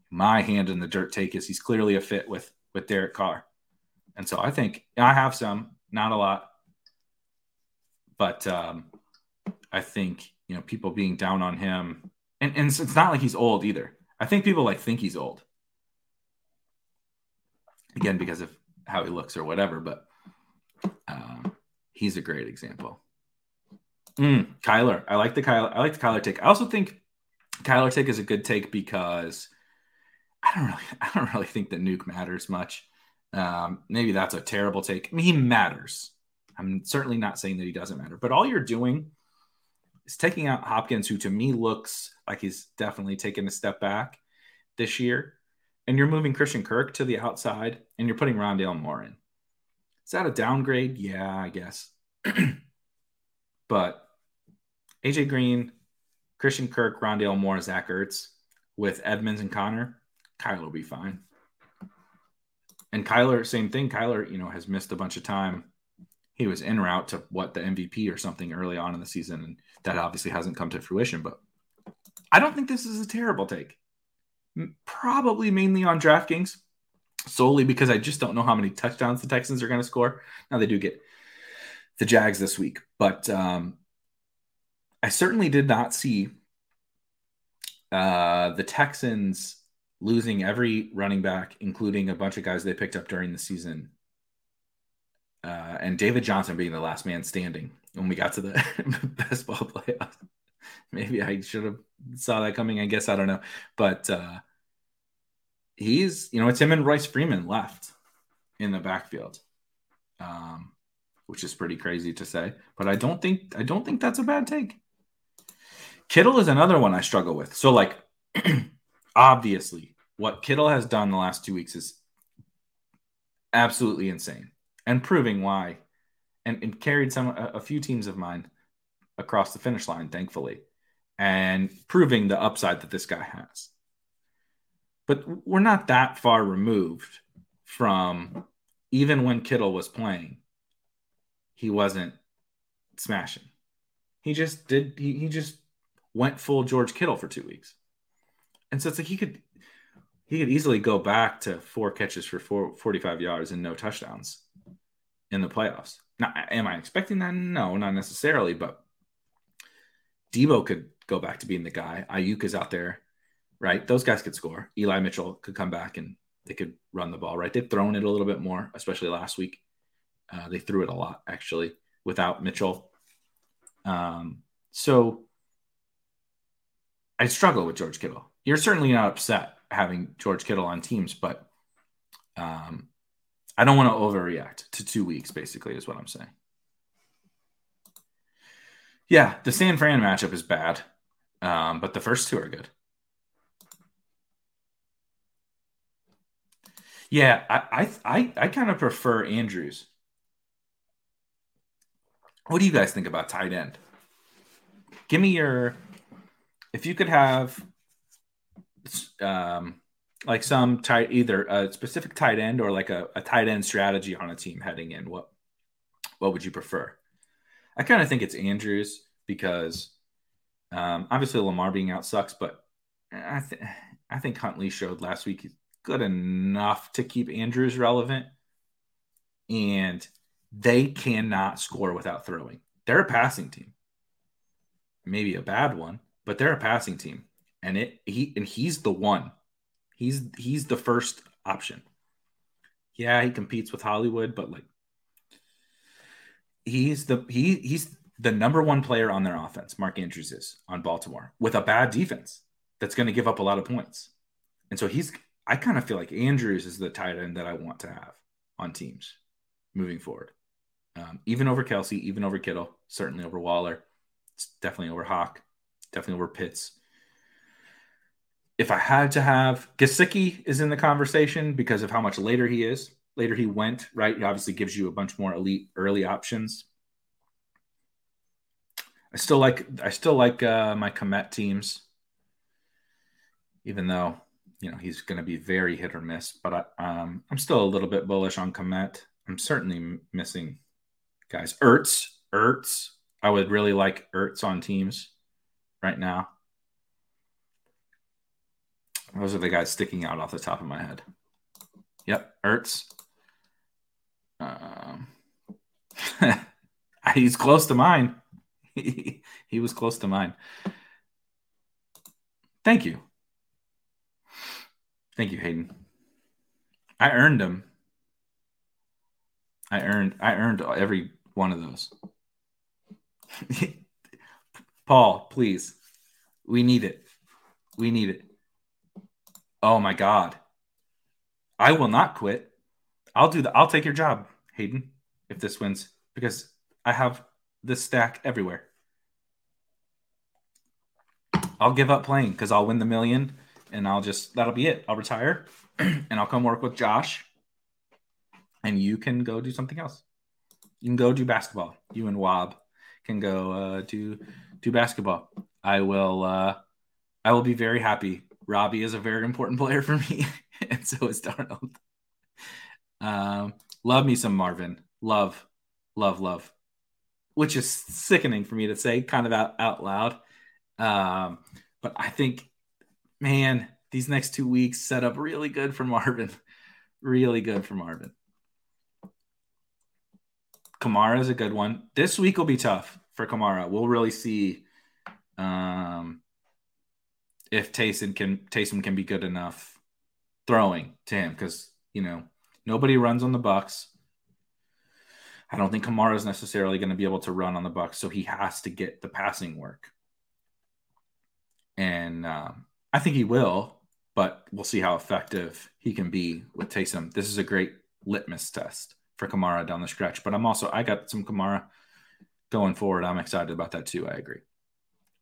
my hand in the dirt take is he's clearly a fit with with Derek Carr. And so I think I have some, not a lot, but um, I think you know people being down on him, and and it's not like he's old either. I think people like think he's old. Again, because of how he looks or whatever, but um, he's a great example. Mm, Kyler, I like the Kyler. I like the Kyler take. I also think Kyler take is a good take because I don't really, I don't really think that Nuke matters much. Um, maybe that's a terrible take. I mean, he matters. I'm certainly not saying that he doesn't matter, but all you're doing is taking out Hopkins, who to me looks like he's definitely taken a step back this year, and you're moving Christian Kirk to the outside, and you're putting Rondale Moore in. Is that a downgrade? Yeah, I guess. but AJ Green, Christian Kirk, Rondale Moore, Zach Ertz with Edmonds and Connor, Kyler will be fine. And Kyler, same thing. Kyler, you know, has missed a bunch of time. He was en route to what the MVP or something early on in the season, and that obviously hasn't come to fruition. But I don't think this is a terrible take. Probably mainly on DraftKings, solely because I just don't know how many touchdowns the Texans are going to score. Now they do get the Jags this week, but um, I certainly did not see uh, the Texans losing every running back, including a bunch of guys they picked up during the season, uh, and David Johnson being the last man standing when we got to the best ball playoffs. Maybe I should have saw that coming. I guess I don't know, but uh, he's you know it's him and Royce Freeman left in the backfield, um, which is pretty crazy to say. But I don't think I don't think that's a bad take. Kittle is another one I struggle with. So like obviously what Kittle has done the last two weeks is absolutely insane and proving why and, and carried some a, a, few teams of mine across the finish line thankfully and proving the upside that this guy has but we're not that far removed from even when Kittle was playing he wasn't smashing he just did he, he just went full George Kittle for two weeks and so it's like he could he could easily go back to four catches for four, 45 yards and no touchdowns in the playoffs. Now, am I expecting that? No, not necessarily, but Deebo could go back to being the guy. Aiyuk is out there, right? Those guys could score. Eli Mitchell could come back and they could run the ball, right? They've thrown it a little bit more, especially last week. Uh, they threw it a lot, actually, without Mitchell. Um, so I struggle with George Kittle. You're certainly not upset having George Kittle on teams, but um, I don't want to overreact to two weeks, basically, is what I'm saying. Yeah, the San Fran matchup is bad, um, but the first two are good. Yeah, I I I, I kind of prefer Andrews. What do you guys think about tight end? Give me your if you could have um, like some tight either a specific tight end or like a, a tight end strategy on a team heading in, what what would you prefer? I kind of think it's Andrews because um, obviously Lamar being out sucks, but I think I think Huntley showed last week good enough to keep Andrews relevant, and they cannot score without throwing. They're a passing team, maybe a bad one, but they're a passing team, and it he and he's the one He's he's the first option. Yeah, he competes with Hollywood, but like he's the he he's the number one player on their offense. Mark Andrews is on Baltimore with a bad defense that's going to give up a lot of points, and so he's. I kind of feel like Andrews is the tight end that I want to have on teams moving forward, um, even over Kelce, even over Kittle, certainly over Waller, definitely over Hock, definitely over Pitts if I had to have Gesicki is in the conversation because of how much later he is. Later he went, right? He obviously gives you a bunch more elite early options. I still like I still like uh, my Kmet teams, even though you know he's going to be very hit or miss. But I, um, I'm still a little bit bullish on Kmet. I'm certainly missing guys. Ertz, Ertz. I would really like Ertz on teams right now. Those are the guys sticking out off the top of my head. Yep, Ertz. Um, he's close to mine. he, was close to mine. Thank you. Thank you, Hayden. I earned them. I earned I earned every one of those. Paul, please. We need it. We need it. Oh my God. I will not quit. I'll do the I'll take your job, Hayden, if this wins, because I have this stack everywhere. I'll give up playing because I'll win the million and I'll just that'll be it. I'll retire and I'll come work with Josh. And you can go do something else. You can go do basketball. You and Wob can go uh, do do basketball. I will uh, I will be very happy Robby is a very important player for me, and so is Darnold. Um, love me some Marvin. Love, love, love. Which is sickening for me to say, kind of out, out loud. Um, but I think, man, these next two weeks set up really good for Marvin. really good for Marvin. Kamara is a good one. This week will be tough for Kamara. We'll really see um, if Taysom can Taysom can be good enough throwing to him because you know nobody runs on the Bucs. I don't think Kamara is necessarily going to be able to run on the Bucs, so he has to get the passing work, and um, I think he will. But we'll see how effective he can be with Taysom. This is a great litmus test for Kamara down the stretch. But I'm also I got some Kamara going forward. I'm excited about that too. I agree.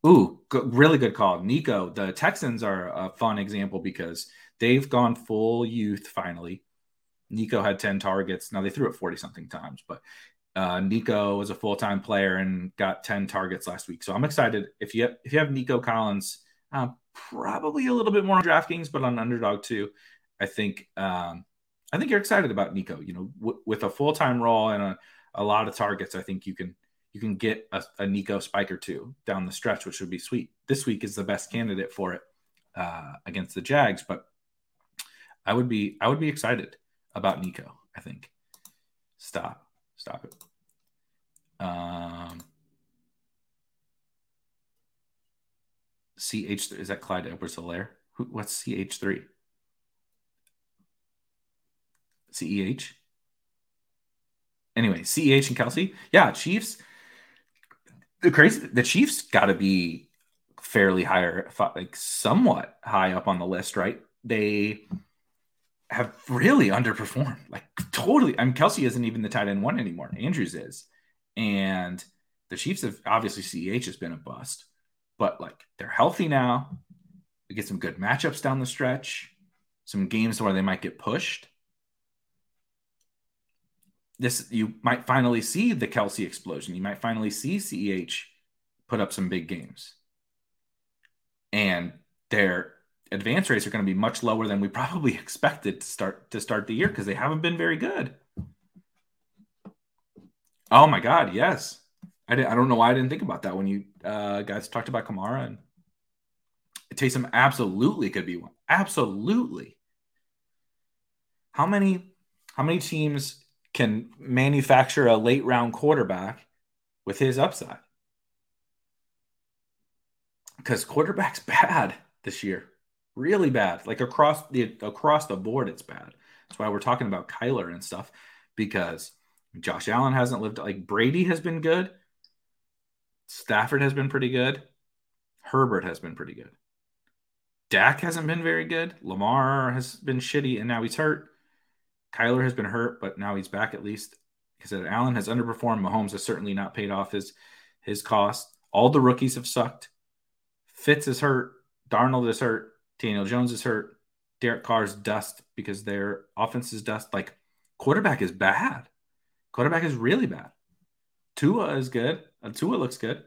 Ooh, really good call. Nico, the Texans are a fun example because they've gone full youth finally. Nico had 10 targets. Now they threw it 40 something times, but uh, Nico was a full time player and got 10 targets last week. So I'm excited. If you have, if you have Nico Collins, uh, probably a little bit more on DraftKings, but on underdog too. I think um, I think you're excited about Nico. You know, w- with a full time role and a, a lot of targets, I think you can you can get a, a Nico spike or two down the stretch, which would be sweet. This week is the best candidate for it uh, against the Jags, but I would be I would be excited about Nico. I think. Stop, stop it. Um, CH is that Clyde Edwards Helaire? Who, what's CH three? CEH. Anyway, CEH and Kelce. Yeah, Chiefs the crazy the Chiefs got to be fairly higher, like somewhat high up on the list, right? They have really underperformed, like totally. I mean, Kelce isn't even the tight end one anymore. Andrews is, and the Chiefs have obviously CEH has been a bust, but like they're healthy now. We get some good matchups down the stretch, some games where they might get pushed this you might finally see the Kelce explosion. You might finally see CEH put up some big games. And they're advance rates are going to be much lower than we probably expected to start to start the year because they haven't been very good. Oh my God, yes. I, I don't know why I didn't think about that when you uh, guys talked about Kamara and Taysom absolutely could be one. Absolutely. How many how many teams can manufacture a late round quarterback with his upside? Because quarterback's bad this year. Really bad. Like across the across the board, it's bad. That's why we're talking about Kyler and stuff. Because Josh Allen hasn't lived like Brady has been good. Stafford has been pretty good. Herbert has been pretty good. Dak hasn't been very good. Lamar has been shitty, and now he's hurt. Kyler has been hurt, but now he's back at least. He said Allen has underperformed. Mahomes has certainly not paid off his his cost. All the rookies have sucked. Fitz is hurt. Darnold is hurt. Daniel Jones is hurt. Derek Carr's dust because their offense is dust. Like quarterback is bad. Quarterback is really bad. Tua is good. Uh, Tua looks good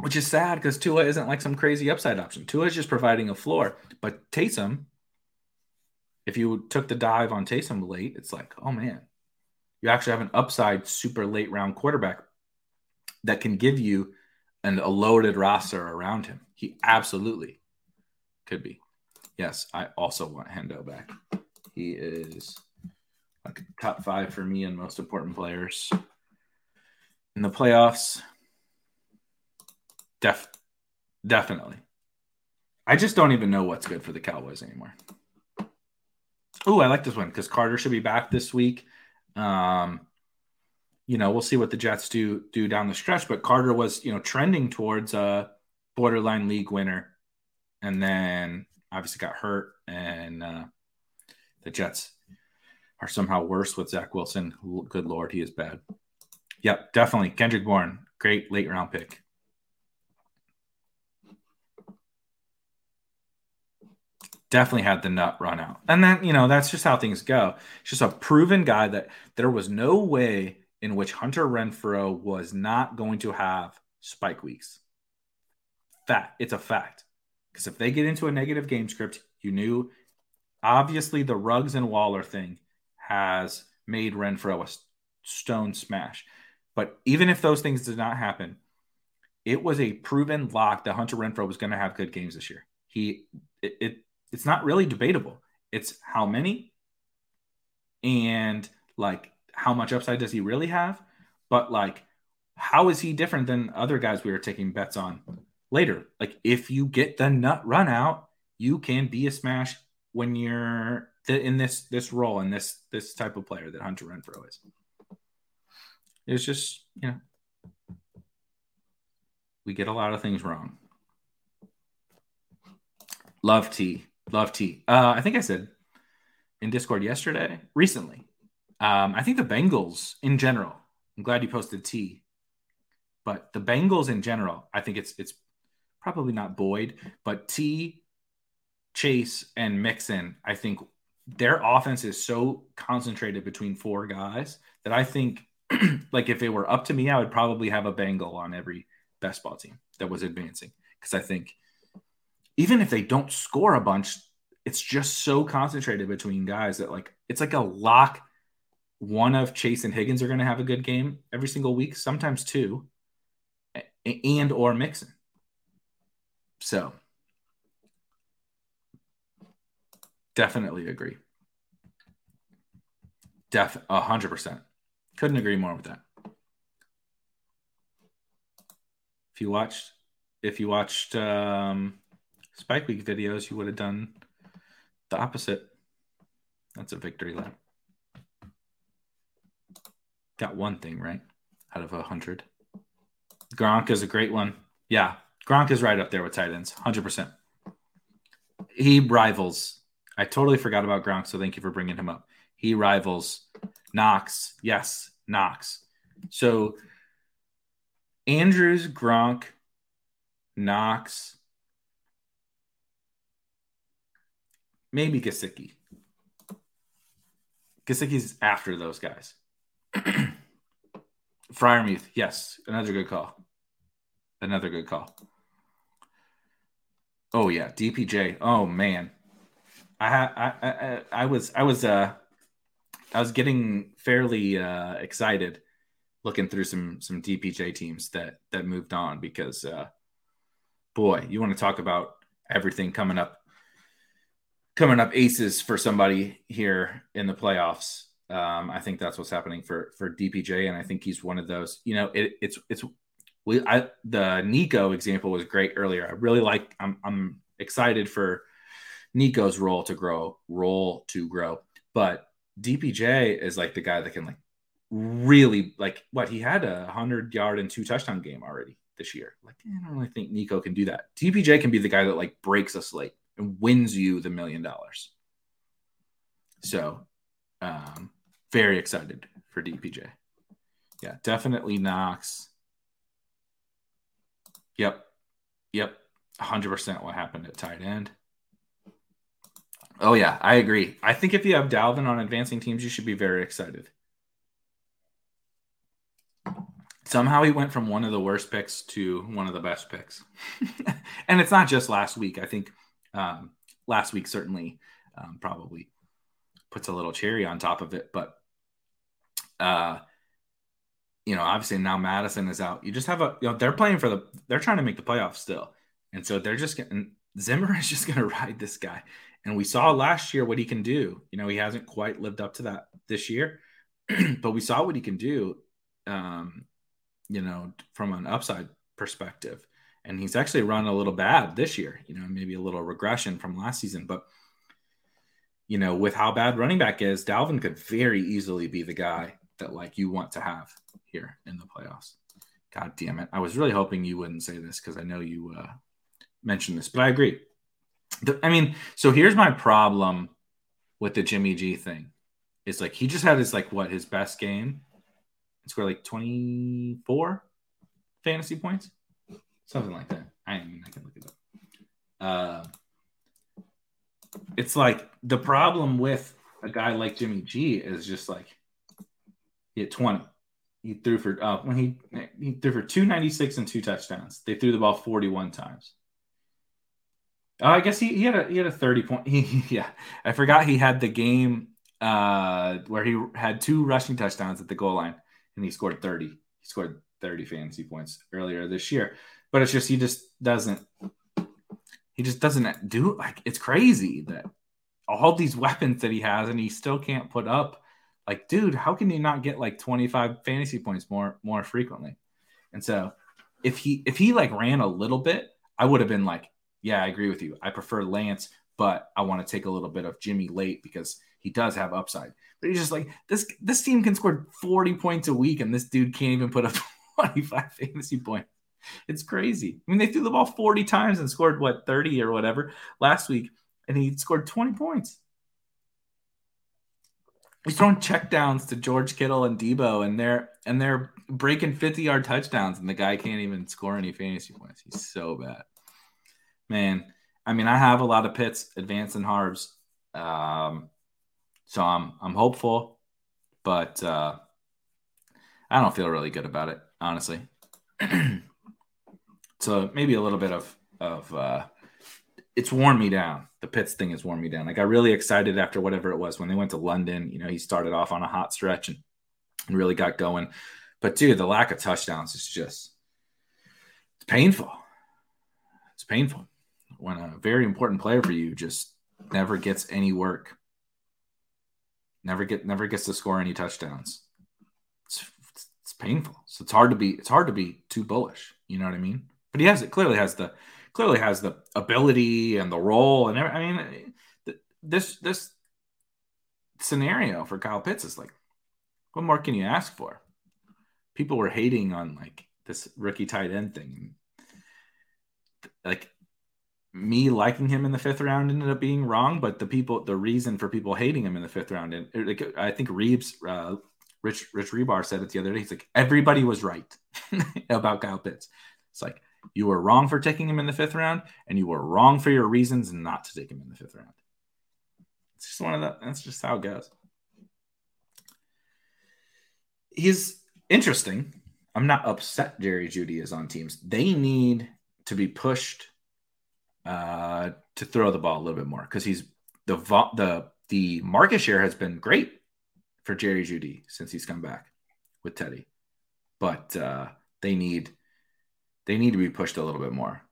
which is sad because Tua isn't like some crazy upside option. Tua is just providing a floor. But Taysom, if you took the dive on Taysom late, it's like, oh man, you actually have an upside super late round quarterback that can give you an, a loaded roster around him. He absolutely could be. Yes, I also want Hendo back. He is like top five for me and most important players in the playoffs. Def, definitely. I just don't even know what's good for the Cowboys anymore. Oh, I like this one because Carter should be back this week. Um, you know, we'll see what the Jets do do down the stretch. But Carter was, you know, trending towards a borderline league winner, and then obviously got hurt, and uh, the Jets are somehow worse with Zach Wilson. Good lord, he is bad. Yep, definitely Kendrick Bourne, great late round pick. definitely had the nut run out. And then, you know, that's just how things go. It's just a proven guy that there was no way in which Hunter Renfrow was not going to have spike weeks. Fact. It's a fact. Because if they get into a negative game script, you knew obviously the Ruggs and Waller thing has made Renfrow a stone smash. But even if those things did not happen, it was a proven lock that Hunter Renfrow was going to have good games this year. He it, it it's not really debatable. It's how many and like how much upside does he really have? But like, how is he different than other guys we were taking bets on later? Like, if you get the nut run out, you can be a smash when you're in this this role and this this type of player that Hunter Renfrow is. It's just you know we get a lot of things wrong. Love Tee. Love Tee. Uh, I think I said in Discord yesterday, recently. Um, I think the Bengals in general. I'm glad you posted Tee, but the Bengals in general. I think it's it's probably not Boyd, but Tee, Chase, and Mixon. I think their offense is so concentrated between four guys that I think, like, if it were up to me, I would probably have a Bengal on every best ball team that was advancing because I think even if they don't score a bunch, it's just so concentrated between guys that like it's like a lock. One of Chase and Higgins are going to have a good game every single week, sometimes two, and or Mixon. So definitely agree. Def a hundred percent. Couldn't agree more with that. If you watched, if you watched um, Spike Week videos, you would have done the opposite. That's a victory lap. Got one thing right out of a hundred. Gronk is a great one. Yeah, Gronk is right up there with tight ends, hundred percent. He rivals. I totally forgot about Gronk, so thank you for bringing him up. He rivals Knox. Yes, Knox. So Andrews, Gronk, Knox, Maybe Gesicki. Gesicki's after those guys. Freiermuth, yes, another good call. Another good call. Oh yeah, DPJ. Oh man, I I I, I was I was uh I was getting fairly uh, excited looking through some some DPJ teams that that moved on because uh, boy, you want to talk about everything coming up coming up aces for somebody here in the playoffs. Um, I think that's what's happening for for DPJ, and I think he's one of those. You know, it, it's it's we I the Nico example was great earlier. I really like. I'm I'm excited for Nico's role to grow, role to grow, but DPJ is like the guy that can like really like what he had a hundred yard and two touchdown game already this year. Like I don't really think Nico can do that. DPJ can be the guy that like breaks a slate and wins you the million dollars. So, um, very excited for DPJ. Yeah, definitely Knox. Yep, yep, hundred percent. What happened at tight end? Oh yeah, I agree. I think if you have Dalvin on advancing teams, you should be very excited. Somehow he went from one of the worst picks to one of the best picks, and it's not just last week. I think um, last week certainly um, probably puts a little cherry on top of it, but uh, you know, obviously now Mattison is out. You just have a, you know, they're playing for the, they're trying to make the playoffs still, and so they're just getting Zimmer is just going to ride this guy. And we saw last year what he can do. You know, he hasn't quite lived up to that this year, but we saw what he can do, um, you know, from an upside perspective. And he's actually run a little bad this year, you know, maybe a little regression from last season. But, you know, with how bad running back is, Dalvin could very easily be the guy that, like, you want to have here in the playoffs. God damn it. I was really hoping you wouldn't say this because I know you uh, mentioned this, but I agree. I mean, so here's my problem with the Jimmy G thing. It's like he just had his like what his best game. He scored like 24 fantasy points, something like that. I mean, I can look it up. Uh, it's like the problem with a guy like Jimmy G is just like he had 20. He threw for uh, when he he threw for 296 and two touchdowns. They threw the ball 41 times. Oh, I guess he, he had a he had a 30 point. He, yeah, I forgot he had the game uh, where he had two rushing touchdowns at the goal line and he scored 30. He scored 30 fantasy points earlier this year. But it's just he just doesn't he just doesn't do like it's crazy that all these weapons that he has and he still can't put up like dude, how can you not get like 25 fantasy points more more frequently? And so if he if he like ran a little bit, I would have been like yeah, I agree with you. I prefer Lance, but I want to take a little bit of Jimmy late because he does have upside. But he's just like this. This team can score forty points a week, and this dude can't even put up twenty-five fantasy points. It's crazy. I mean, they threw the ball forty times and scored what thirty or whatever last week, and he scored twenty points. He's throwing checkdowns to George Kittle and Deebo, and they're and they're breaking fifty-yard touchdowns, and the guy can't even score any fantasy points. He's so bad man, I mean, I have a lot of Pitts, advancing and harbs. Um, so I'm I'm hopeful, but uh, I don't feel really good about it, honestly. so maybe a little bit of of uh, it's worn me down. The Pitts thing has worn me down. Like I got really excited after whatever it was when they went to London. You know, he started off on a hot stretch and, and really got going. But dude, the lack of touchdowns is just it's painful. It's painful when a very important player for you just never gets any work, never get never gets to score any touchdowns. It's, it's painful. So it's hard to be it's hard to be too bullish. You know what I mean? But he has it clearly has the clearly has the ability and the role and I mean this this scenario for Kyle Pitts is like what more can you ask for? People were hating on like this rookie tight end thing. Like me liking him in the fifth round ended up being wrong, but the people, the reason for people hating him in the fifth round, and like, I think Reeves, uh, Rich Rich Hribar said it the other day. He's like, everybody was right about Kyle Pitts. It's like you were wrong for taking him in the fifth round, and you were wrong for your reasons not to take him in the fifth round. It's just one of the. That's just how it goes. He's interesting. I'm not upset Jerry Jeudy is on teams. They need to be pushed uh, to throw the ball a little bit more because he's the the the market share has been great for Jerry Jeudy since he's come back with Teddy, but uh, they need they need to be pushed a little bit more.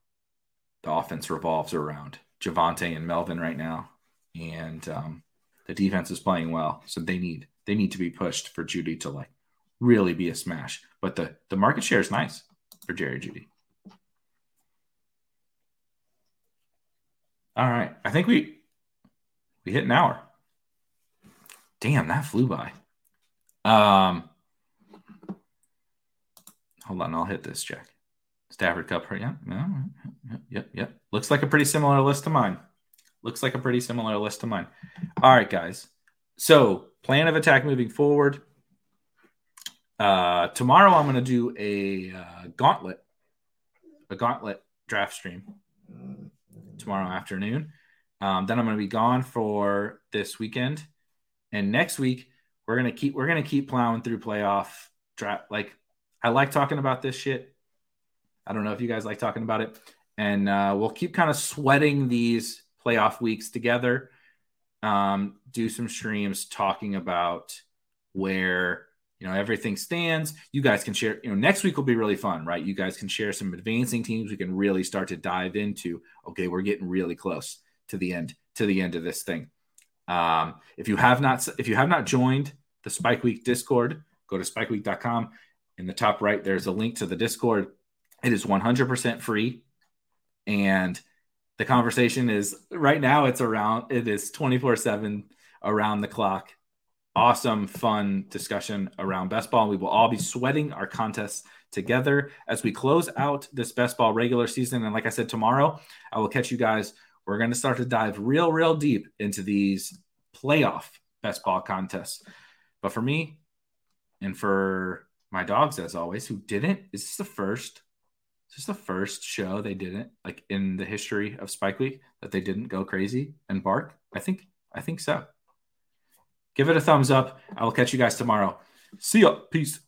The offense revolves around Javonte and Melvin right now, and um, the defense is playing well, so they need they need to be pushed for Jeudy to like really be a smash. But the the market share is nice for Jerry Jeudy. All right. I think we we hit an hour. Damn, that flew by. Um hold on, I'll hit this check. Stafford Kupp, yeah, yeah, yep, yep. Looks like a pretty similar list to mine. Looks like a pretty similar list to mine. All right, guys. So, plan of attack moving forward. Uh, tomorrow, I'm going to do a uh, gauntlet, a gauntlet draft stream tomorrow afternoon. Um, then I'm going to be gone for this weekend, and next week we're gonna keep we're gonna keep plowing through playoff draft. Like I like talking about this shit. I don't know if you guys like talking about it, and uh, we'll keep kind of sweating these playoff weeks together. Um, do some streams talking about where you know everything stands. You guys can share you know next week will be really fun right? You guys can share some advancing teams we can really start to dive into. Okay we're getting really close to the end to the end of this thing. Um, if you have not if you have not joined the spike week discord go to spikeweek.com in the top right there's a link to the discord it is 100% free and the conversation is right now it's around it is 24 7 around the clock awesome, fun discussion around best ball. We will all be sweating our contests together as we close out this best ball regular season. And like I said, tomorrow I will catch you guys. We're going to start to dive real, real deep into these playoff best ball contests. But for me and for my dogs, as always, who didn't, this is the first? Is this the first show they didn't like in the history of Spike Week that they didn't go crazy and bark? I think I think so. Give it a thumbs up. I will catch you guys tomorrow. See ya. Peace.